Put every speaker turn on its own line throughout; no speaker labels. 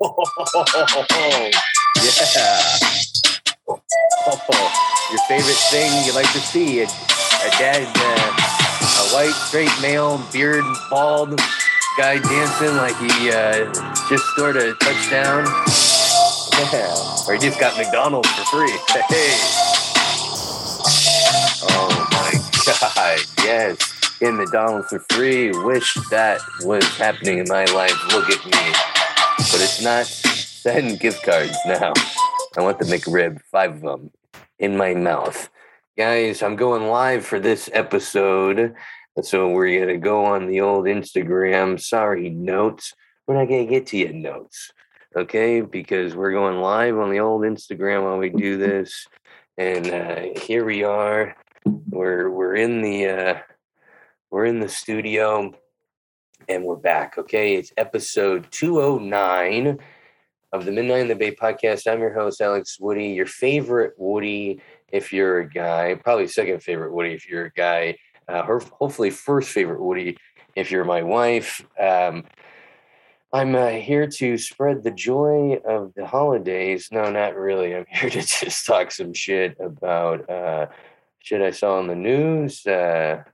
yeah. your favorite thing you like to see a, a dad, uh, a white, straight male, beard, bald guy dancing like he uh, just scored a touchdown. Yeah. Or he just got McDonald's for free. Hey. Oh my God. Yes. Getting McDonald's for free. Wish that was happening in my life. Look at me. But it's not. Send gift cards now. I want the McRib, five of them, in my mouth. Guys, I'm going live for this episode. So we're going to go on the old Instagram. Sorry, notes. We're not going to get to you notes. Okay. Because we're going live on the old Instagram while we do this. And uh, here we are. We're, we're in the, uh, we're in the studio and we're back. Okay. It's episode 209 of the Midnight in the Bay podcast. I'm your host, Alex Woody, your favorite Woody if you're a guy, probably second favorite Woody if you're a guy, uh, hopefully first favorite Woody if you're my wife. Um, I'm uh, here to spread the joy of the holidays. No, not really. I'm here to just talk some shit about uh, shit I saw in the news, uh,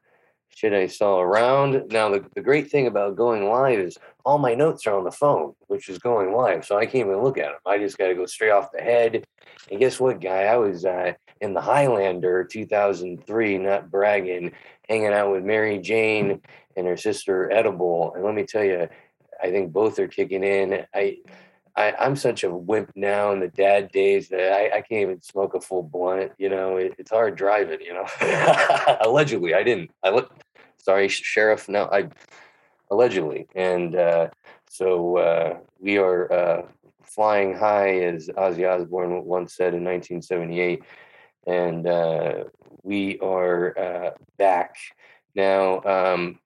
shit I saw around. Now, the, the great thing about going live is all my notes are on the phone, which is going live. So I can't even look at them. I just got to go straight off the head. And guess what, guy? I was uh, in the Highlander 2003, not bragging, hanging out with Mary Jane and her sister Edible. And let me tell you, I think both are kicking in. I, I am such a wimp now in the dad days that I, I can't even smoke a full blunt. You know, it, it's hard driving. You know, allegedly I didn't. I look sorry, sheriff. No, I allegedly, and uh, so uh, we are uh, flying high, as Ozzy Osbourne once said in 1978, and uh, we are uh, back now. Um,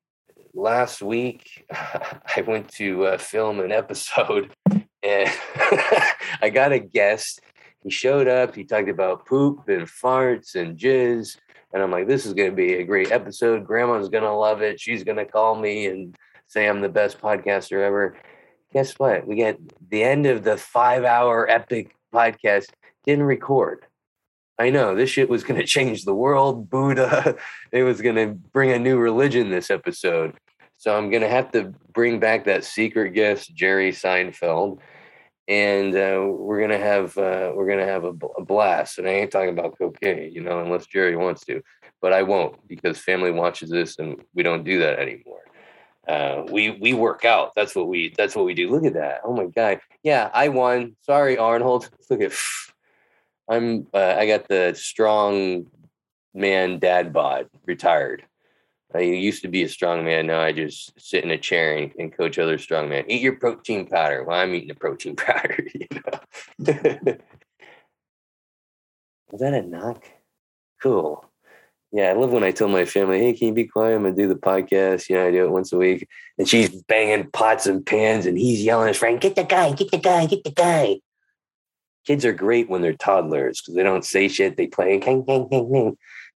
last week, I went to uh, film an episode, and I got a guest. He showed up. He talked about poop and farts and jizz and I'm like, this is going to be a great episode. Grandma's going to love it. She's going to call me and say I'm the best podcaster ever. Guess what? We get the end of the five hour epic podcast, didn't record. I know this shit was going to change the world. Buddha, it was going to bring a new religion this episode. So I'm going to have to bring back that secret guest, Jerry Seinfeld and uh, we're gonna have uh, we're gonna have a, a, blast. And I ain't talking about cocaine, you know, unless Jerry wants to, but I won't because family watches this, and we don't do that anymore. Uh, we we work out. That's what we that's what we do. Look at that. Oh my god. Yeah, I won. Sorry, Arnold. Look at. I'm. Uh, I got the strong man dad bod retired. I used to be a strong man. Now I just sit in a chair and, and coach other strong men. Eat your protein powder. Well, I'm eating a protein powder. You know. Was that a knock? Cool. Yeah, I love when I tell my family, "Hey, can you be quiet? I'm gonna do the podcast." You know, I do it once a week, and she's banging pots and pans, and he's yelling at his friend, "Get the guy! Get the guy! Get the guy!" Kids are great when they're toddlers because they don't say shit. They play.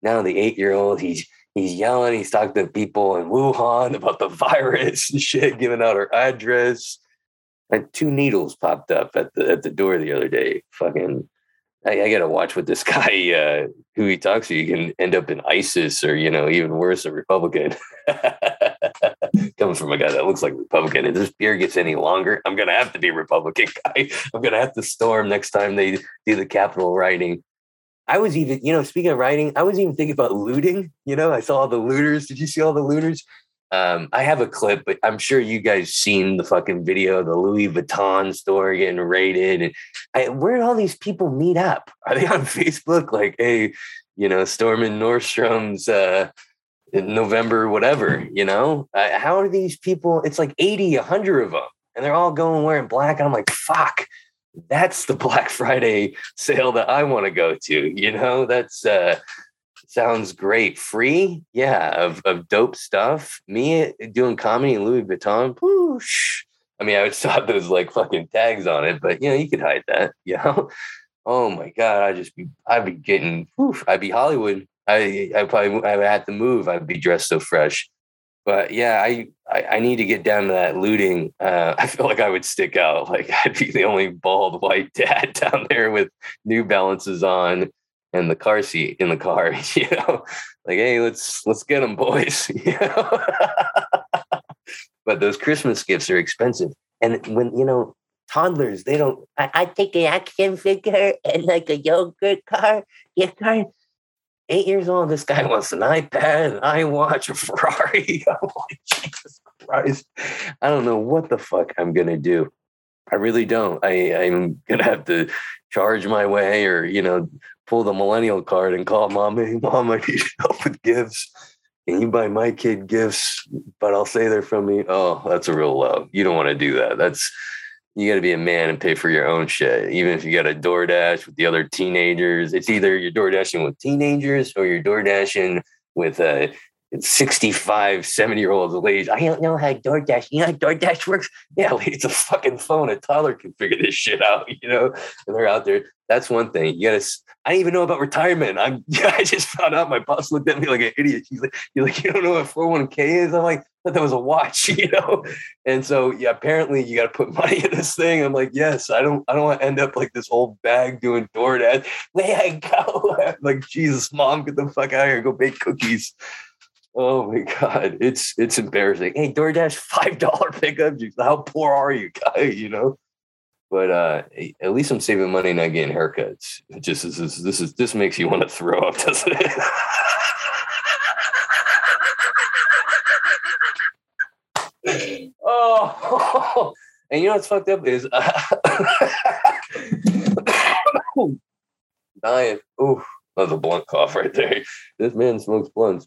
Now the eight-year-old, he's he's yelling. He's talking to people in Wuhan about the virus and shit, giving out her address. And two needles popped up at the at the door the other day. Fucking, I, I gotta watch what this guy uh, who he talks to. You can end up in ISIS or you know even worse, a Republican. Coming from a guy that looks like Republican. If this beer gets any longer, I'm gonna have to be Republican guy. I'm gonna have to storm next time they do the Capitol writing. I was even, you know, speaking of writing, I was even thinking about looting. You know, I saw all the looters. Did you see all the looters? Um, I have a clip, but I'm sure you guys seen the fucking video of the Louis Vuitton store getting raided. And I, where did all these people meet up? Are they on Facebook? Like, hey, you know, storming Nordstrom's uh, November, whatever, you know? Uh, how are these people? It's like 80, 100 of them. And they're all going wearing black. And I'm like, fuck, that's the Black Friday sale that I want to go to. You know, that's uh sounds great. Free, yeah, of, of dope stuff. Me doing comedy in Louis Vuitton, whoosh. I mean, I would still have those like fucking tags on it, but you know, you could hide that, you know. Oh my god, I'd just be I'd be getting whew, I'd be Hollywood. I I probably I would have to move. I'd be dressed so fresh. But yeah, I, I, I need to get down to that looting. Uh, I feel like I would stick out. Like I'd be the only bald white dad down there with New Balances on and the car seat in the car. You know, like hey, let's let's get them, boys. You know? but those Christmas gifts are expensive, and when you know toddlers, they don't. I, I take an action figure and like a yogurt car, gift card eight years old. This guy wants an iPad, an iWatch, a Ferrari. I'm like, Jesus Christ. I don't know what the fuck I'm gonna do. I really don't. I, I'm gonna have to charge my way or, you know, pull the millennial card and call mom, hey mom, I need help with gifts. Can you buy my kid gifts? But I'll say they're from me. Oh, that's a real low. You don't want to do that. That's you got to be a man and pay for your own shit. Even if you got a DoorDash with the other teenagers, it's either you're door dashing with teenagers or you're door dashing with a 65, 70 year old ladies. I don't know how DoorDash, you know how DoorDash works? Yeah, it's a fucking phone. A toddler can figure this shit out, you know? And they're out there. That's one thing. You gotta, I didn't even know about retirement. I'm, I just found out my boss looked at me like an idiot. She's like, you're like, you don't know what 401k is? I'm like, thought that was a watch, you know? And so yeah, apparently you got to put money in this thing. I'm like, yes, I don't I don't want to end up like this old bag doing DoorDash. There I go. I'm like, Jesus, mom, get the fuck out of here, go bake cookies. Oh my god, it's it's embarrassing. Hey, DoorDash, five dollar pickup. How poor are you, guy? You know. But uh, at least I'm saving money, not getting haircuts. It just this is this is this makes you want to throw up, doesn't it? oh, and you know what's fucked up is dying. Oh, that's a blunt cough right there. This man smokes blunts.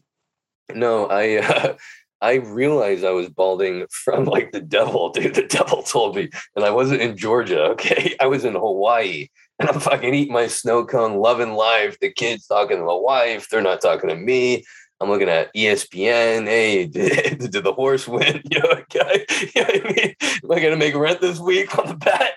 No, I uh, I realized I was balding from like the devil, dude. The devil told me, and I wasn't in Georgia. Okay, I was in Hawaii, and I'm fucking eating my snow cone, loving life. The kids talking to my wife, they're not talking to me. I'm looking at ESPN. Hey, did, did the horse win? You know, okay. you know I mean? Am I gonna make rent this week on the bet?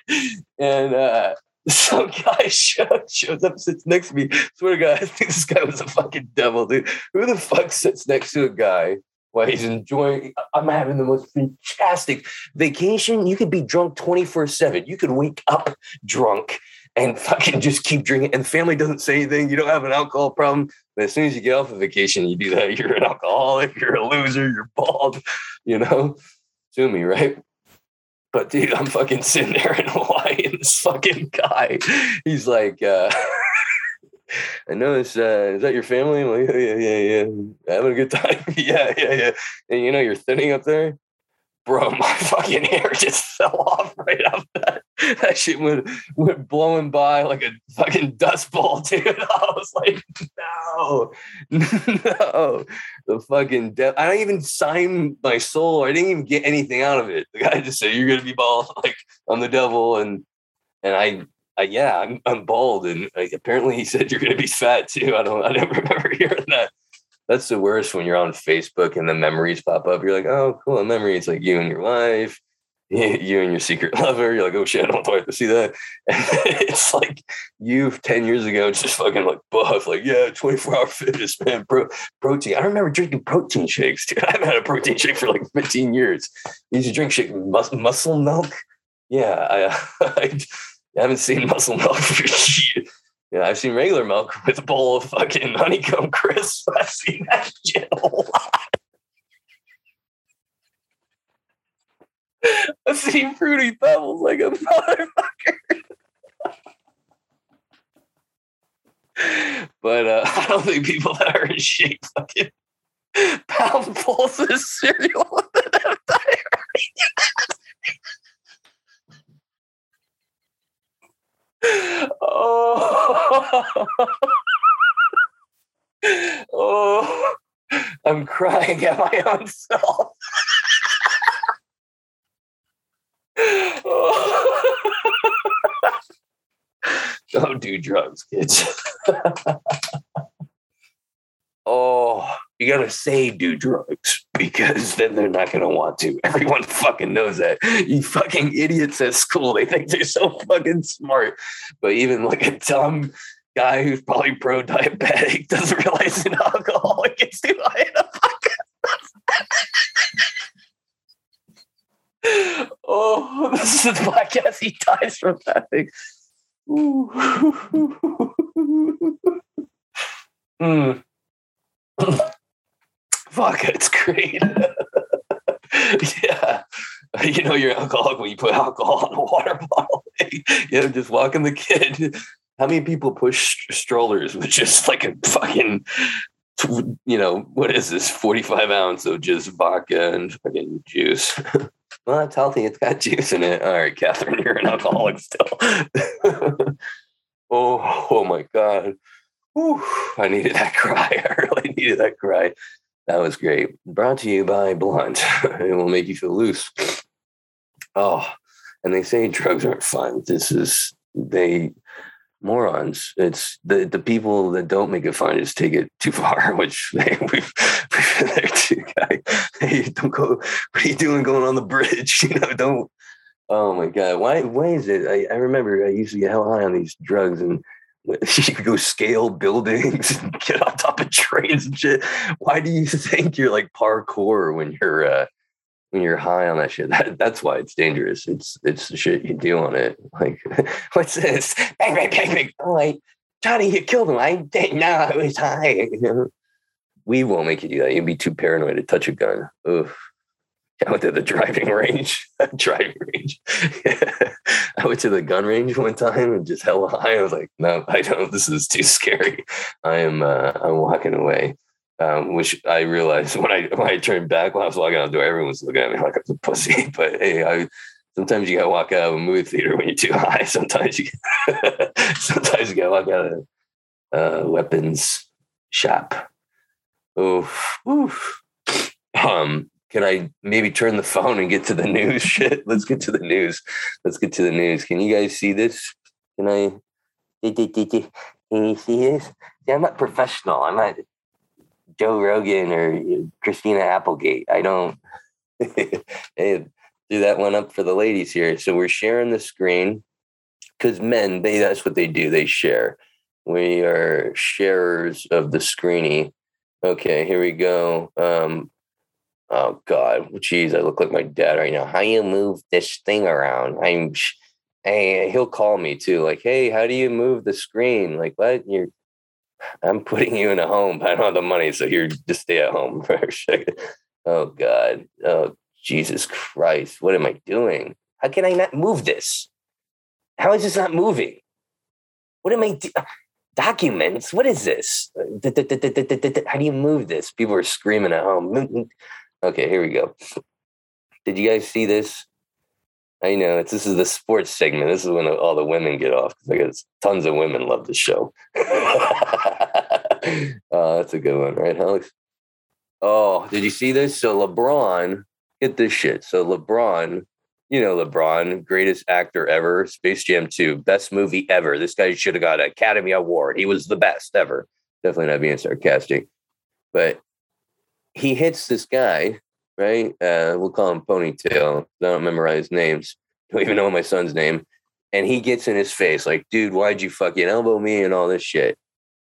And uh, some guy shows, up, sits next to me. Swear to God, I think this guy was a fucking devil, dude. Who the fuck sits next to a guy while he's enjoying? I'm having the most fantastic vacation. You could be drunk 24 7. You could wake up drunk and fucking just keep drinking. And family doesn't say anything. You don't have an alcohol problem. But as soon as you get off a vacation, you do that. You're an alcoholic. You're a loser. You're bald. You know, sue me, right? But dude, I'm fucking sitting there in And this fucking guy, he's like, uh, I know this. Uh, is that your family? I'm like, yeah, yeah, yeah. Having a good time. yeah, yeah, yeah. And you know, you're thinning up there bro, my fucking hair just fell off right off that. That shit went went blowing by like a fucking dust ball, dude. I was like, no, no, the fucking death. I didn't even sign my soul. I didn't even get anything out of it. The guy just said, "You're gonna be bald." Like I'm the devil, and and I. I, yeah, I'm, I'm bald, and like, apparently he said you're to be fat too. I don't, I don't remember hearing that that's the worst when you're on Facebook and the memories pop up. You're like, oh, cool, a memory. It's like you and your wife, you and your secret lover. You're like, oh shit, I don't want to see that. And it's like you 10 years ago just fucking like buff, like, yeah, 24 hour fitness, man, Pro- protein. I remember drinking protein shakes, dude. I haven't had a protein shake for like 15 years. I used to drink shake mus- muscle milk. Yeah, I, I, I haven't seen muscle milk for years yeah, I've seen regular milk with a bowl of fucking honeycomb crisp. I've seen that shit a lot. I've seen fruity pebbles like a motherfucker. but uh, I don't think people that are in shape fucking pound of cereal with an oh. oh, I'm crying at my own self. Don't do drugs, kids. oh, you gotta say do drugs because then they're not gonna want to. Everyone fucking knows that. You fucking idiots at school, they think they're so fucking smart. But even like a dumb guy who's probably pro diabetic doesn't realize an alcoholic gets too high in a fucking oh, this is the podcast. He dies from laughing. mm. Vodka, it's great. yeah. You know you're alcoholic when you put alcohol in a water bottle. you know, just walking the kid. How many people push strollers with just like a fucking you know, what is this? 45 ounce of just vodka and fucking juice. Well, it's healthy. It's got juice in it. All right, Catherine, you're an alcoholic still. oh, oh my God. Whew, I needed that cry. I really needed that cry. That was great. Brought to you by Blunt. it will make you feel loose. Oh, and they say drugs aren't fun. This is, they, morons. It's the the people that don't make it fun just take it too far, which they, we've, we've been there too, guy. Hey, don't go. What are you doing going on the bridge? You know, don't. Oh my god, why? Why is it? I, I remember I used to get hell high on these drugs and. You could go scale buildings and get on top of trains and shit. Why do you think you're like parkour when you're uh, when you're high on that shit. That, that's why it's dangerous. It's it's the shit you do on it. Like, what's this? Bang, bang, bang, bang. Oh, like, Johnny, you killed him. I didn't know I was high. we won't make you do that. You'd be too paranoid to touch a gun. Oof. I went to the driving range. driving range. I went to the gun range one time and just hella high. I was like, no, I don't. This is too scary. I am. Uh, I'm walking away um, which I realized when I when I turned back when I was walking out the door, everyone was looking at me like I was a pussy. But hey, I sometimes you gotta walk out of a movie theater when you're too high. Sometimes you sometimes you gotta walk out of a uh, weapons shop. Oof, oof. Um, can I maybe turn the phone and get to the news? Shit, let's get to the news. Let's get to the news. Can you guys see this? Can I? Can you see this? Yeah, I'm not professional. I'm not Joe Rogan or Christina Applegate. I don't. hey, do that one up for the ladies here. So we're sharing the screen because men, they that's what they do. They share. We are sharers of the screeny. Okay, here we go. Um, oh God, jeez, I look like my dad right now. How you move this thing around? I'm. Hey, he'll call me too. Like, hey, how do you move the screen? Like, what? You're I'm putting you in a home, but I don't have the money, so you're just stay at home for a second. Oh God. Oh Jesus Christ. What am I doing? How can I not move this? How is this not moving? What am I do- documents? What is this? How do you move this? People are screaming at home. Mm, mm. Okay, here we go. Did you guys see this? I know it's this is the sports segment. This is when all the women get off because tons of women love the show. oh, that's a good one, right, Alex? Oh, did you see this? So LeBron, get this shit. So LeBron, you know LeBron, greatest actor ever, Space Jam 2, best movie ever. This guy should have got an Academy Award. He was the best ever. Definitely not being sarcastic. But he hits this guy right? Uh, we'll call him Ponytail. I don't memorize names. Don't even know my son's name. And he gets in his face like, dude, why'd you fucking elbow me and all this shit?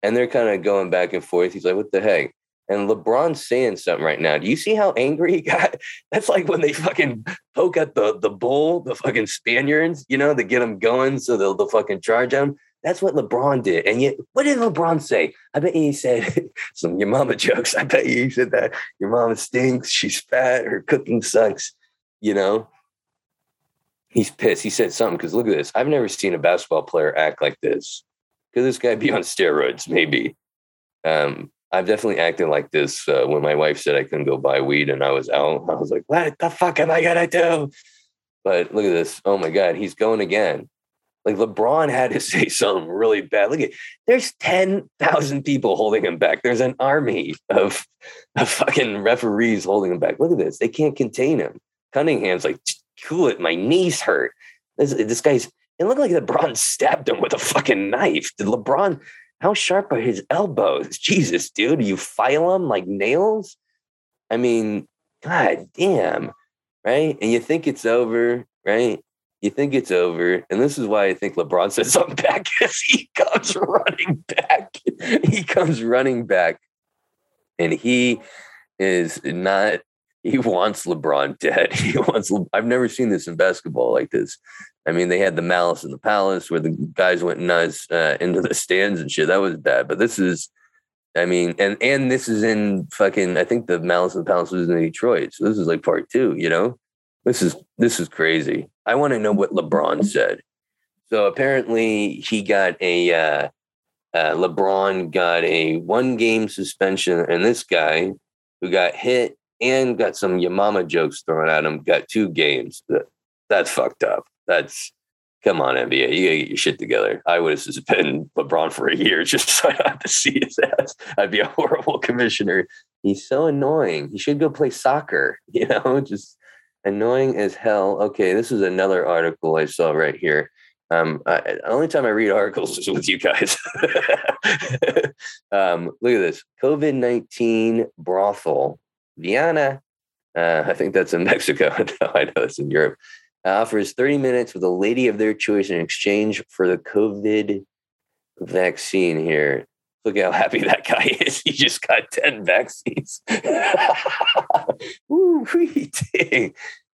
And they're kind of going back and forth. He's like, what the heck? And LeBron's saying something right now. Do you see how angry he got? That's like when they fucking poke at the the bull, the fucking Spaniards, you know, to get them going so they'll, they'll fucking charge him. That's what LeBron did. And yet, what did LeBron say? I bet he said some your mama jokes. I bet he said that your mama stinks, she's fat, her cooking sucks. You know, he's pissed. He said something because look at this. I've never seen a basketball player act like this. Could this guy be on steroids? Maybe. Um, I've definitely acted like this uh, when my wife said I couldn't go buy weed and I was out. I was like, what the fuck am I to do? But look at this. Oh my God, he's going again. Like LeBron had to say something really bad. Look at there's 10,000 people holding him back. There's an army of, of fucking referees holding him back. Look at this. They can't contain him. Cunningham's like, cool it, my knees hurt. This, this guy's it looked like LeBron stabbed him with a fucking knife. Did LeBron how sharp are his elbows? Jesus, dude, you file them like nails? I mean, god damn, right? And you think it's over, right? you think it's over. And this is why I think LeBron says something back because he comes running back. he comes running back and he is not, he wants LeBron dead. He wants. I've never seen this in basketball like this. I mean, they had the Malice in the Palace where the guys went nuts uh, into the stands and shit. That was bad. But this is, I mean, and and this is in fucking. I think the Malice in the Palace was in Detroit, so this is like part two. You know, this is this is crazy. I want to know what LeBron said. So apparently, he got a. Uh, uh, LeBron got a one game suspension, and this guy who got hit and got some Yamama jokes thrown at him got two games. That's fucked up. That's come on, NBA. You gotta get your shit together. I would have suspended LeBron for a year just so I don't have to see his ass. I'd be a horrible commissioner. He's so annoying. He should go play soccer, you know, just annoying as hell. Okay, this is another article I saw right here. Um, I, only time I read articles is with you guys. um, look at this COVID 19 brothel, Vienna. Uh, I think that's in Mexico. I know it's in Europe offers 30 minutes with a lady of their choice in exchange for the COVID vaccine here. Look how happy that guy is. He just got 10 vaccines.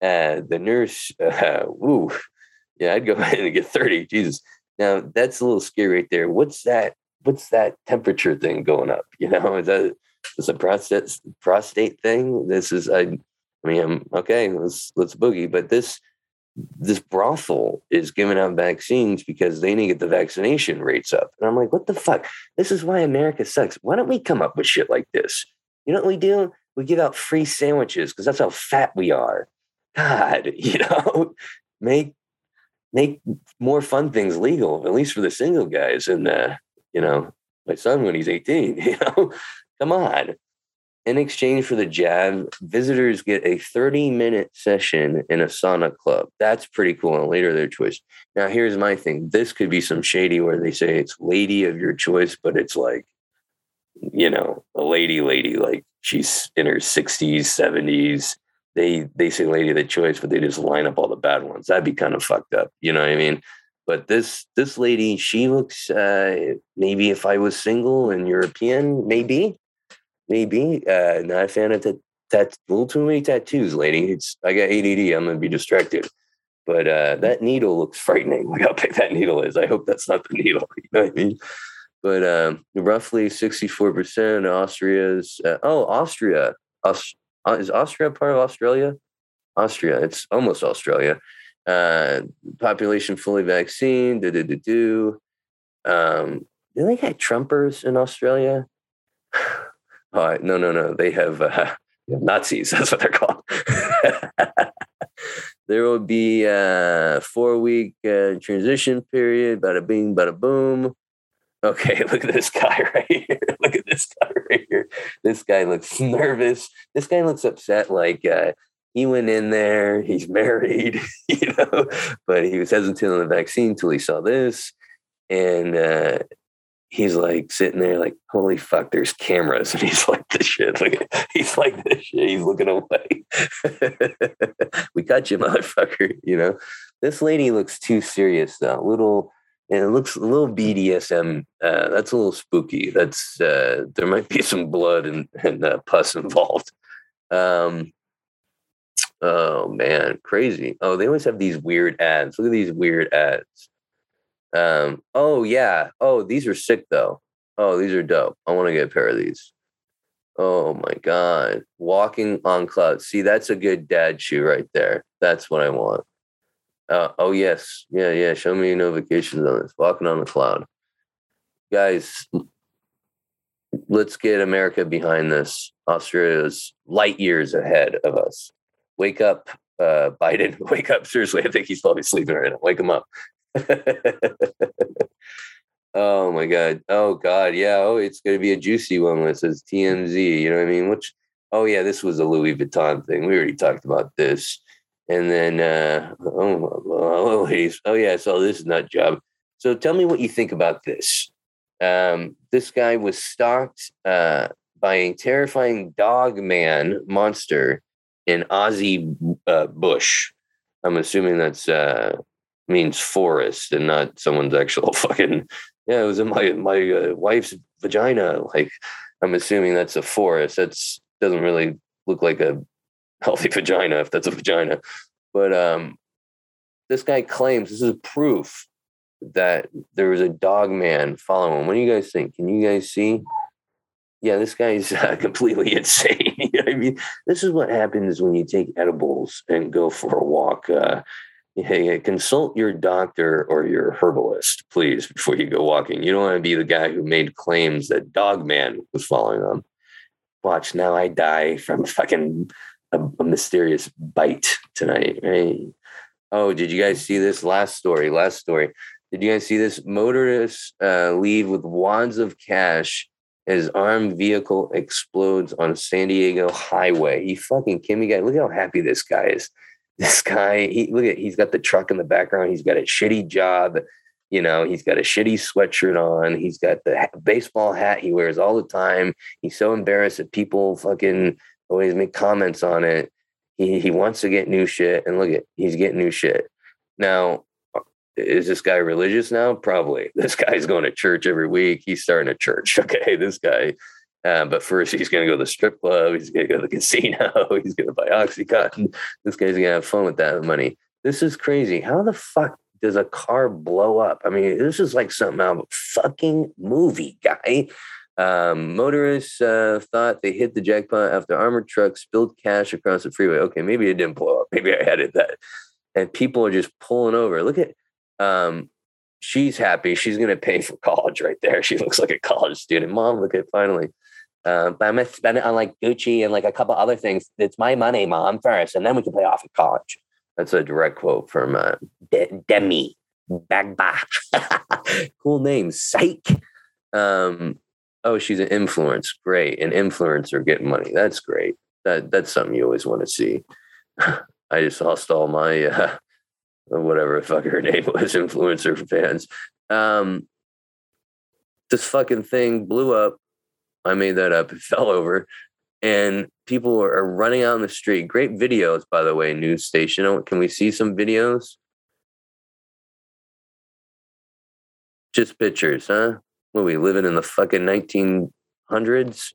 Uh, the nurse, uh, yeah, I'd go ahead and get 30. Jesus. Now that's a little scary right there. What's that? What's that temperature thing going up? You know, is that is a prostate prostate thing? This is I, I mean, I'm okay. Let's let's boogie. But this this brothel is giving out vaccines because they need to get the vaccination rates up. And I'm like, what the fuck? This is why America sucks. Why don't we come up with shit like this? You know what we do? We give out free sandwiches because that's how fat we are. God, you know, make make more fun things legal, at least for the single guys. And uh, you know, my son when he's 18, you know, come on. In exchange for the jab, visitors get a 30 minute session in a sauna club. That's pretty cool and later their choice. Now, here's my thing this could be some shady where they say it's lady of your choice, but it's like, you know, a lady, lady, like she's in her 60s, 70s. They they say lady of the choice, but they just line up all the bad ones. That'd be kind of fucked up. You know what I mean? But this this lady, she looks uh, maybe if I was single and European, maybe maybe. Uh, not a fan of that. Tat- a little too many tattoos, lady. It's I got ADD. I'm gonna be distracted. But uh, that needle looks frightening. Look how big that needle is. I hope that's not the needle. You know what I mean? But um, roughly 64% Austria's. Uh, oh, Austria. Aus- uh, is Austria part of Australia? Austria. It's almost Australia. Uh, population fully vaccinated. Do, do, do, do. Um, do they got Trumpers in Australia? Uh, no, no, no. They have uh, Nazis. That's what they're called. there will be a four week uh, transition period. Bada bing, bada boom. Okay, look at this guy right here. Look at this guy right here. This guy looks nervous. This guy looks upset. Like uh, he went in there. He's married, you know, but he was hesitant on the vaccine until he saw this. And uh, he's like sitting there like, holy fuck, there's cameras. And he's like this shit. Look he's like this shit. He's looking away. we got you, motherfucker. You know, this lady looks too serious though. Little and it looks a little BDSM. Uh, that's a little spooky. That's uh, there might be some blood and, and uh, pus involved. Um, oh man, crazy. Oh, they always have these weird ads. Look at these weird ads. Um, oh yeah. Oh, these are sick though. Oh, these are dope. I want to get a pair of these. Oh my god. Walking on clouds. See, that's a good dad shoe right there. That's what I want. Uh, oh yes. Yeah, yeah. Show me notifications on this. Walking on the cloud. Guys, let's get America behind this. Australia's light years ahead of us. Wake up, uh, Biden. Wake up. Seriously, I think he's probably sleeping right now. Wake him up. oh my god. Oh god. Yeah. Oh, it's gonna be a juicy one when it says TMZ. You know what I mean? Which oh yeah, this was a Louis Vuitton thing. We already talked about this. And then uh oh, oh ladies. Oh yeah, so this is nut job. So tell me what you think about this. Um, this guy was stalked uh, by a terrifying dog man monster in Aussie uh, bush. I'm assuming that's uh, means forest and not someone's actual fucking yeah it was in my my uh, wife's vagina like i'm assuming that's a forest that's doesn't really look like a healthy vagina, if that's a vagina. But um, this guy claims this is proof that there was a dog man following him. What do you guys think? Can you guys see? Yeah, this guy's uh, completely insane. I mean, this is what happens when you take edibles and go for a walk. Uh, hey, consult your doctor or your herbalist, please, before you go walking. You don't want to be the guy who made claims that Dog Man was following them. Watch now, I die from fucking a, a mysterious bite tonight. Right? Oh, did you guys see this last story? Last story. Did you guys see this? Motorists uh, leave with wads of cash as armed vehicle explodes on San Diego highway. He fucking me, guy. Look how happy this guy is. This guy, he look at he's got the truck in the background. He's got a shitty job. You know, he's got a shitty sweatshirt on. He's got the baseball hat he wears all the time. He's so embarrassed that people fucking always make comments on it. He he wants to get new shit, and look at he's getting new shit. Now, uh, is this guy religious now? Probably. This guy's going to church every week. He's starting a church. Okay, this guy. Uh, but first, he's going to go to the strip club. He's going to go to the casino. He's going to buy OxyContin. This guy's going to have fun with that money. This is crazy. How the fuck does a car blow up? I mean, this is like something out of a fucking movie, guy. Um, motorists uh, thought they hit the jackpot after armored truck spilled cash across the freeway. Okay, maybe it didn't blow up. Maybe I added that. And people are just pulling over. Look at um, she's happy. She's going to pay for college right there. She looks like a college student. Mom, look at finally. Um, but I'm going to spend it on like Gucci and like a couple other things. It's my money, mom, first, and then we can pay off at college. That's a direct quote from uh, De- Demi Bagby. cool name, Psych. Um, oh, she's an influence. Great, an influencer getting money. That's great. That that's something you always want to see. I just lost all my uh, whatever the fuck her name was, influencer fans. Um, this fucking thing blew up. I made that up. It fell over, and people are running out in the street. Great videos, by the way. News station. Can we see some videos? Just pictures, huh? What are we living in the fucking nineteen hundreds?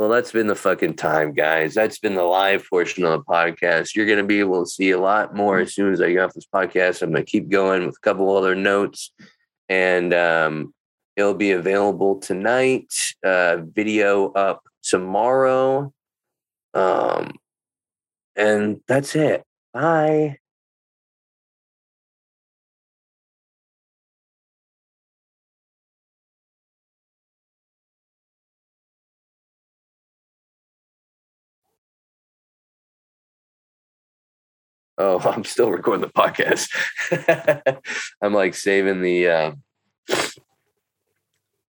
Well, that's been the fucking time, guys. That's been the live portion of the podcast. You're going to be able to see a lot more as soon as I get off this podcast. I'm going to keep going with a couple other notes, and um, it'll be available tonight. Uh, video up tomorrow. Um, and that's it. Bye. Oh, I'm still recording the podcast. I'm like saving the, uh,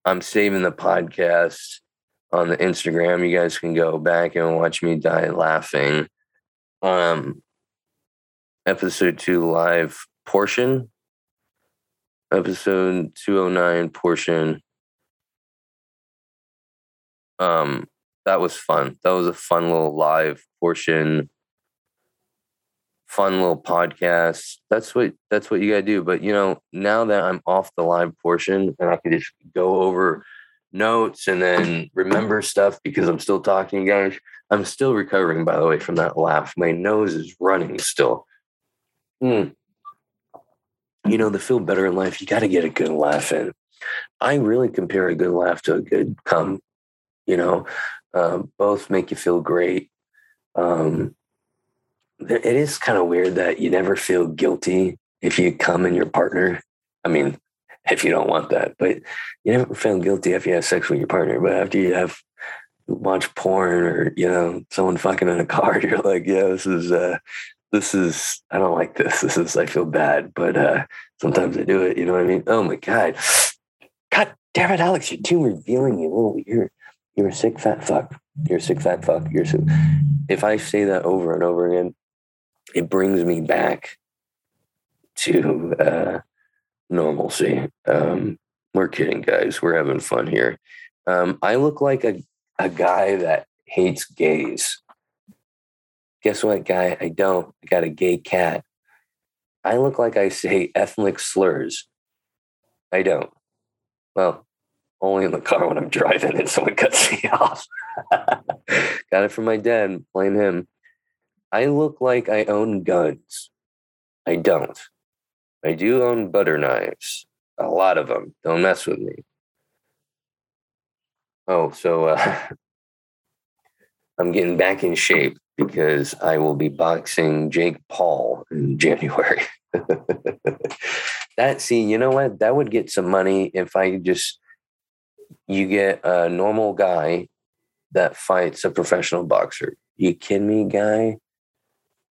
I'm saving the podcast on the Instagram. You guys can go back and watch me die laughing. Um, episode two live portion, episode 209 portion. Um, that was fun. That was a fun little live portion fun little podcast. That's what that's what you gotta do. But you know, now that I'm off the live portion and I can just go over notes and then remember stuff because I'm still talking, guys. I'm still recovering, by the way, from that laugh. My nose is running still. Mm. You know, to feel better in life, you got to get a good laugh in. I really compare a good laugh to a good come. You know, um, both make you feel great. Um, it is kind of weird that you never feel guilty if you come in your partner. I mean, if you don't want that, but you never feel guilty if you have sex with your partner. But after you have watch porn or you know someone fucking in a car, you're like, yeah, this is uh, this is I don't like this. This is I feel bad, but uh, sometimes I do it. You know what I mean? Oh my god, god damn it, Alex, you're too revealing. You little you're you're a sick fat fuck. You're a sick fat fuck. You're so. If I say that over and over again, it brings me back to uh, normalcy. Um, we're kidding, guys. We're having fun here. Um, I look like a, a guy that hates gays. Guess what, guy? I don't. I got a gay cat. I look like I say ethnic slurs. I don't. Well, only in the car when I'm driving and someone cuts me off. got it from my dad. Blame him. I look like I own guns. I don't. I do own butter knives, a lot of them. Don't mess with me. Oh, so uh, I'm getting back in shape because I will be boxing Jake Paul in January. that see, you know what? That would get some money if I just you get a normal guy that fights a professional boxer. You kidding me, guy?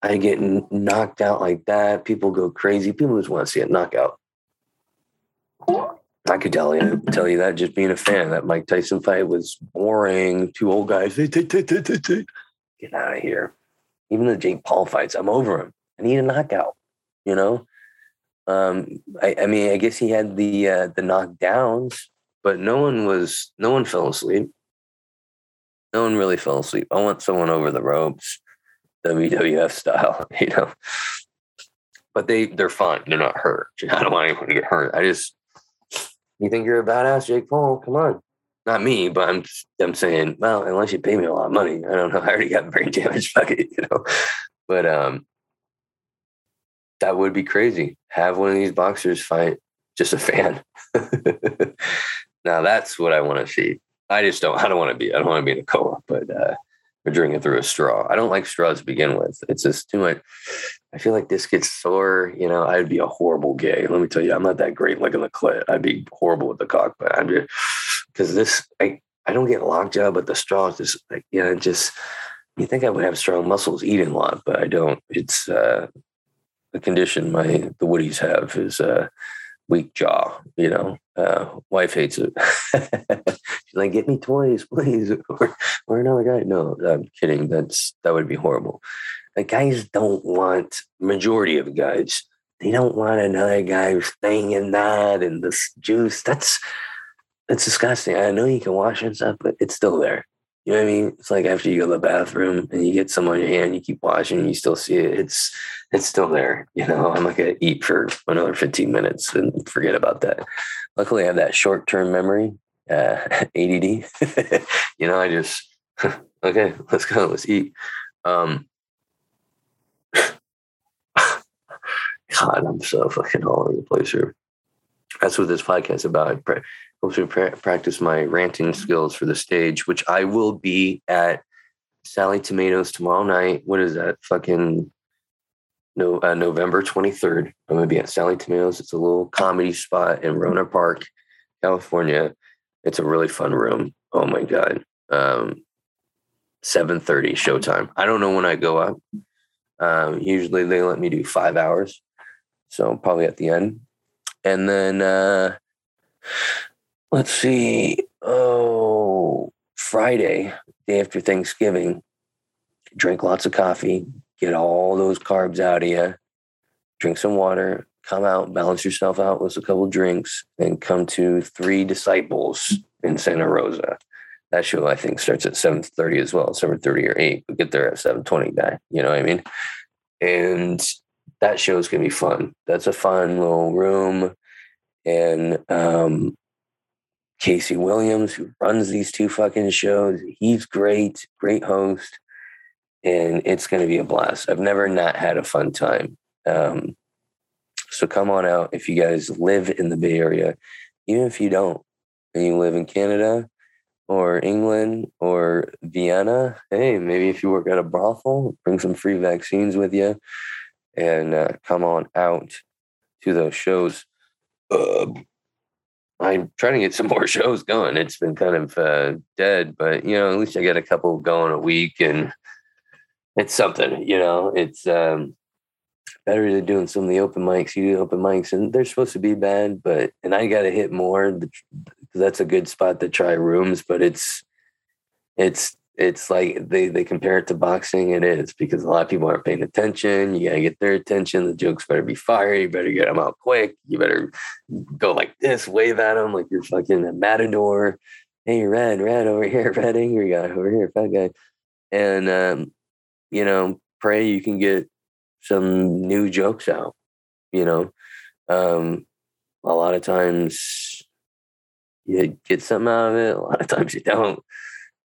I get knocked out like that. People go crazy. People just want to see a knockout. I could tell you tell you that just being a fan. That Mike Tyson fight was boring. Two old guys. Get out of here. Even the Jake Paul fights, I'm over him. I need a knockout. You know. Um, I, I mean, I guess he had the uh, the knockdowns, but no one was no one fell asleep. No one really fell asleep. I want someone over the ropes, WWF style, you know. But they they're fine. They're not hurt. I don't want anyone to get hurt. I just you think you're a badass, Jake Paul? Come on. Not me, but I'm I'm saying, well, unless you pay me a lot of money, I don't know. I already got brain damage, fuck it, you know. But um that would be crazy. Have one of these boxers fight just a fan. now that's what I want to see. I just don't. I don't want to be. I don't want to be in a coma, but uh, we're drinking through a straw. I don't like straws to begin with. It's just too much. I feel like this gets sore. You know, I'd be a horrible gay. Let me tell you, I'm not that great looking the clit. I'd be horrible with the cock, but I'm just because this. I I don't get lockjaw, but the straw is just like you know, just you think I would have strong muscles eating a lot, but I don't. It's uh, the condition my the Woodies have is uh, weak jaw. You know, uh, wife hates it. She's like, "Get me toys, please," or, or another guy. No, I'm kidding. That's that would be horrible. The guys don't want majority of guys. They don't want another guy who's thing and that and this juice. That's that's disgusting. I know you can wash and stuff, but it's still there. You know what I mean? It's like after you go to the bathroom and you get some on your hand, you keep washing, you still see it. It's it's still there. You know, I'm not gonna eat for another 15 minutes and forget about that. Luckily, I have that short term memory, uh, ADD. you know, I just okay, let's go, let's eat. Um, God, I'm so fucking all over the place here. That's what this podcast is about hope to pra- practice my ranting skills for the stage, which I will be at Sally Tomatoes tomorrow night. What is that? Fucking no, uh, November 23rd. I'm going to be at Sally Tomatoes. It's a little comedy spot in Rohnert Park, California. It's a really fun room. Oh my God. Um, 7.30 showtime. I don't know when I go up. Um, usually they let me do five hours. So probably at the end. And then uh, let's see. Oh, Friday, day after Thanksgiving, drink lots of coffee, get all those carbs out of you, drink some water, come out, balance yourself out with a couple drinks, and come to Three Disciples in Santa Rosa. That show I think starts at 7:30 as well, 7:30 or 8. But get there at 7:20, guy. You know what I mean? And that show is gonna be fun. That's a fun little room. And um, Casey Williams, who runs these two fucking shows. He's great, great host, and it's going to be a blast. I've never not had a fun time. Um, so come on out if you guys live in the Bay Area, even if you don't, and you live in Canada or England or Vienna. Hey, maybe if you work at a brothel, bring some free vaccines with you, and uh, come on out to those shows. Uh, I'm trying to get some more shows going. It's been kind of uh, dead, but you know, at least I get a couple going a week, and it's something. You know, it's um, better than doing some of the open mics. You do open mics, and they're supposed to be bad, but and I got to hit more. That's a good spot to try rooms, but it's it's it's like they they compare it to boxing. It is because a lot of people aren't paying attention. You gotta get their attention. The jokes better be fire. You better get them out quick. You better go like this, wave at them like you're fucking a matador. Hey, red, red over here, red angry guy over here, fat guy, and um, you know, pray you can get some new jokes out. You know, um, a lot of times you get something out of it. A lot of times you don't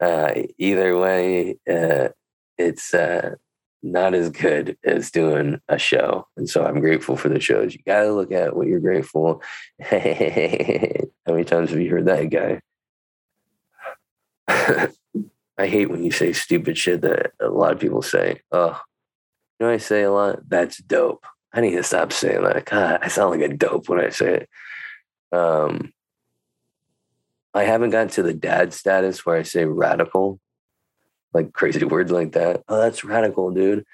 uh, either way, uh, it's uh, not as good as doing a show. And so I'm grateful for the shows. You got to look at what you're grateful. How many times have you heard that guy? I hate when you say stupid shit that a lot of people say. Oh, you know, I say a lot. That's dope. I need to stop saying that. God, I sound like a dope when I say it. Um, I haven't gotten to the dad status where I say radical, like crazy words like that. Oh, that's radical, dude.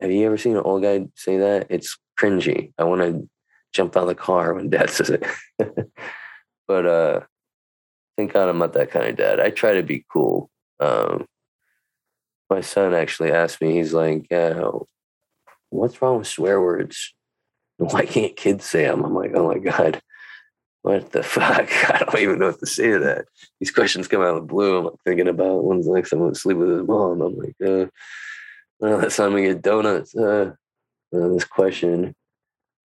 Have you ever seen an old guy say that? It's cringy. I want to jump out of the car when dad says it. but uh thank God I'm not that kind of dad. I try to be cool. Um my son actually asked me, he's like, what's wrong with swear words? Why can't kids say them? I'm like, oh my God what the fuck? I don't even know what to say to that. These questions come out of the blue. I'm like thinking about when's the next time I'm gonna sleep with his mom. I'm like, uh, well, that's time we get donuts. Uh, uh, this question,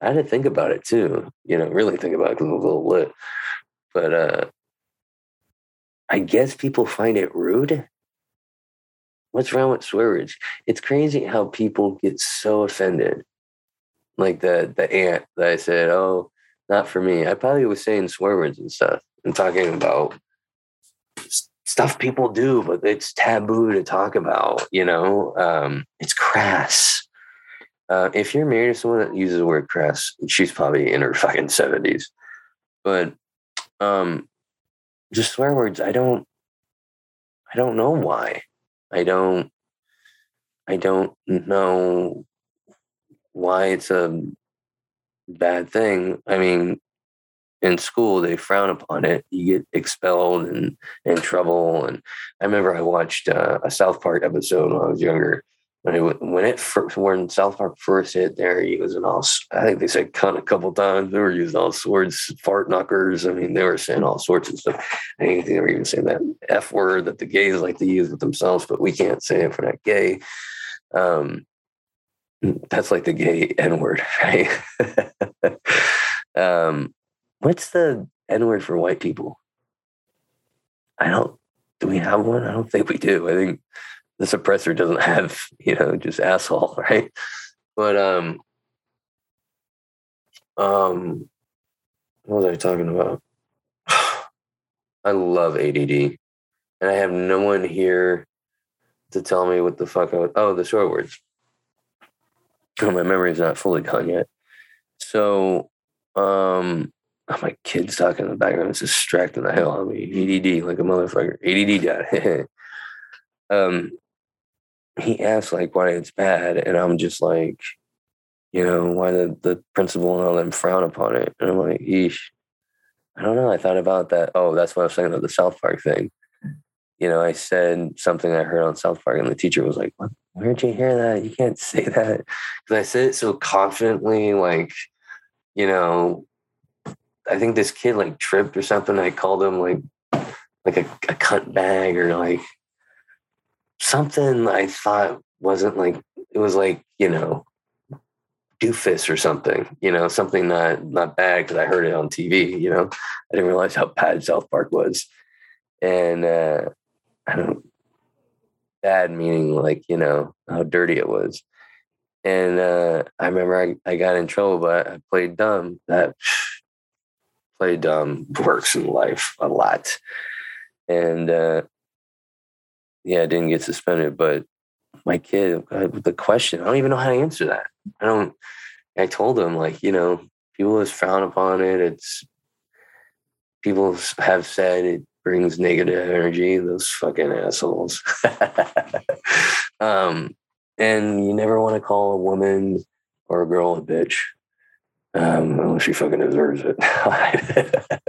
I had to think about it too. You know, really think about it because I was a little lit. But uh, I guess people find it rude. What's wrong with swear words? It's crazy how people get so offended. Like the the aunt that I said, oh, not for me. I probably was saying swear words and stuff and talking about stuff people do, but it's taboo to talk about, you know? Um, it's crass. Uh, if you're married to someone that uses the word crass, she's probably in her fucking 70s. But um, just swear words, I don't, I don't know why. I don't, I don't know why it's a bad thing. I mean, in school they frown upon it. You get expelled and in trouble. And I remember I watched uh, a South Park episode when I was younger. When it when it first, when South Park first hit, there he was in all. I think they said "cunt" a couple times. They were using all sorts, fart knockers. I mean, they were saying all sorts of stuff. I think they were even saying that f word that the gays like to use with themselves, but we can't say it for that gay. Um, that's like the gay N word, right? um, what's the N word for white people? I don't. Do we have one? I don't think we do. I think the suppressor doesn't have, you know, just asshole, right? But um, um, what was I talking about? I love ADD, and I have no one here to tell me what the fuck I was. Oh, the short words. Oh, my memory's not fully gone yet. So, um, oh, my kid's talking in the background. It's distracting the hell out of me. ADD, like a motherfucker. ADD dad. um, he asked like why it's bad, and I'm just like, you know, why the, the principal and all them frown upon it. And I'm like, eesh. I don't know. I thought about that. Oh, that's what I was saying about the South Park thing. You know, I said something I heard on South Park, and the teacher was like, "What? Where'd you hear that? You can't say that." Because I said it so confidently, like, you know, I think this kid like tripped or something. I called him like, like a, a cunt bag or like something I thought wasn't like it was like you know doofus or something, you know, something not not bad because I heard it on TV. You know, I didn't realize how bad South Park was, and uh, I don't bad meaning like you know how dirty it was. And uh, I remember I, I got in trouble, but I played dumb. That play dumb works in life a lot, and uh, yeah, I didn't get suspended, but my kid the question i don't even know how to answer that i don't i told him like you know people just frown upon it it's people have said it brings negative energy those fucking assholes. Um and you never want to call a woman or a girl a bitch um unless she fucking deserves it.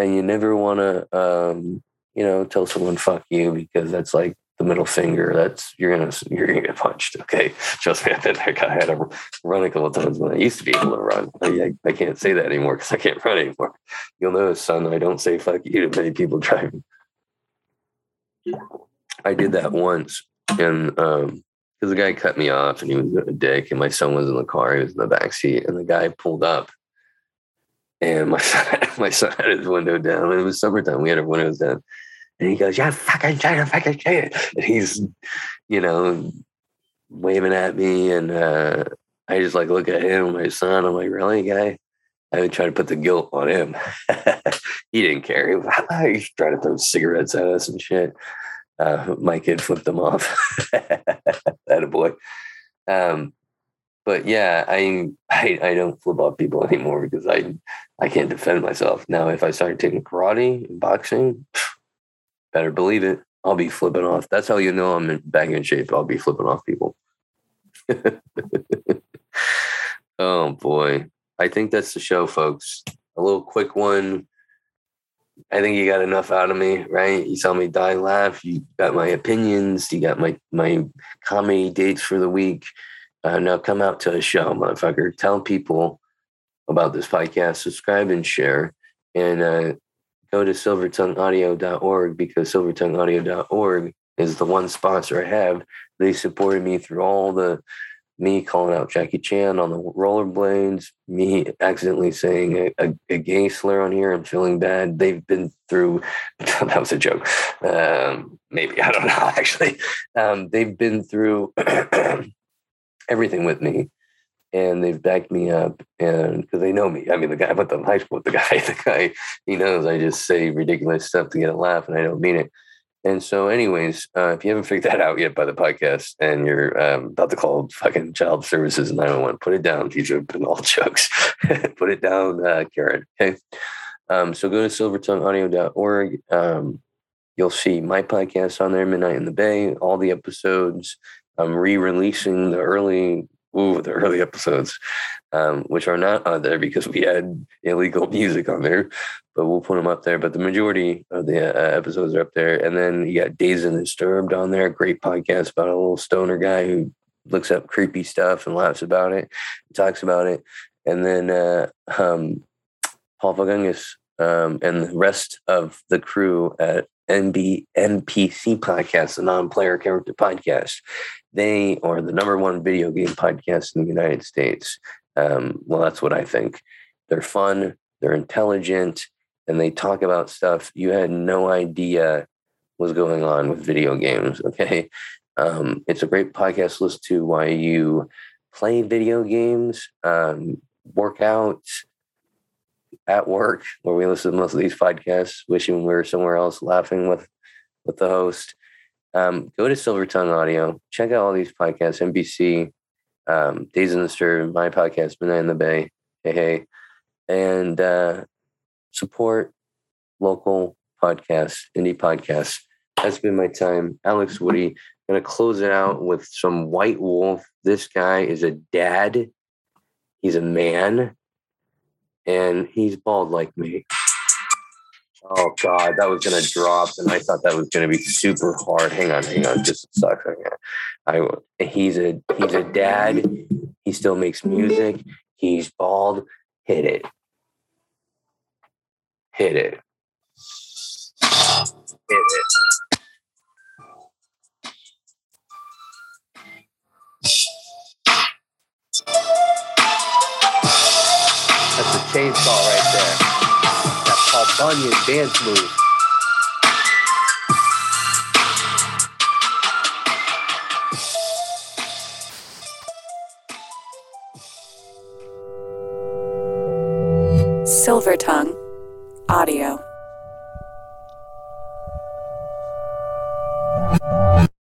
And you never want to um you know tell someone fuck you because that's like the middle finger, that's you're gonna you're gonna get punched. Okay, trust me, I've been. I had to run a couple of times when I used to be able to run. I, I can't say that anymore because I can't run anymore. You'll notice, son, I don't say "fuck you" to many people driving. I did that once, and um, because the guy cut me off, and he was a dick, and my son was in the car, he was in the back seat, and the guy pulled up, and my son, my son had his window down. It was summertime; we had our windows down and he goes, "Yeah, fucking it, fucking it." And he's, you know, waving at me, and uh, I just like look at him, my son. I'm like, really, guy? I would try to put the guilt on him. he didn't care. He was trying to throw cigarettes at us and shit. Uh, my kid flipped them off. that a boy. Um, but yeah, I, I I don't flip off people anymore because I I can't defend myself. Now, if I started taking karate and boxing, better believe it, I'll be flipping off. That's how you know I'm in back in shape. I'll be flipping off people. oh boy. I think that's the show, folks. A little quick one. I think you got enough out of me, right? You saw me die laugh. You got my opinions. You got my my comedy dates for the week. Uh, now come out to a show, motherfucker. Tell people about this podcast. Subscribe and share. And uh, go to silvertongueaudio.org because silvertongueaudio.org is the one sponsor I have. They supported me through all the me calling out Jackie Chan on the rollerblades, me accidentally saying a, a, a, gay slur on here. I'm feeling bad. They've been through, that was a joke. Um, maybe, I don't know, actually. Um, they've been through everything with me and they've backed me up and because they know me. I mean, the guy I went to high school with the guy, the guy, he knows I just say ridiculous stuff to get a laugh and I don't mean it. And so, anyways, uh, if you haven't figured that out yet by the podcast and you're um, about to call fucking child services 911, put it down. These have been all jokes. put it down, uh, Karen. Okay. Um, so go to silvertongueaudio.org. Um, you'll see my podcast on there, Midnight in the Bay, all the episodes. I'm re releasing the early ooh, the early episodes, um, which are not on there because we had illegal music on there, but we'll put them up there. But the majority of the uh, episodes are up there. And then you got Dazed and Disturbed on there, great podcast about a little stoner guy who looks up creepy stuff and laughs about it, talks about it. And then uh, um, Paul Fagungus um, and the rest of the crew at NB NPC podcast, the non-player character podcast. They are the number one video game podcast in the United States. Um, well, that's what I think. They're fun, they're intelligent, and they talk about stuff you had no idea was going on with video games. Okay. Um, it's a great podcast list to why you play video games, um, at work where we listen to most of these podcasts, wishing we were somewhere else laughing with with the host. Um, go to Silver Tongue Audio, check out all these podcasts, NPC, um, Dazed and Disturbed, my podcast, Midnight in the Bay, hey hey, and uh, support local podcasts, indie podcasts. That's been my time. Alex Woody. Gonna close it out with some White Wolf. This guy is a dad. He's a man and he's bald like me. Oh God, that was gonna drop, and I thought that was gonna be super hard. Hang on, hang on, just a second. I he's a he's a dad. He still makes music. He's bald. Hit it. Hit it. Hit it. Chainsaw right there. That's called Bunyan dance move.
Silver Tongue Audio.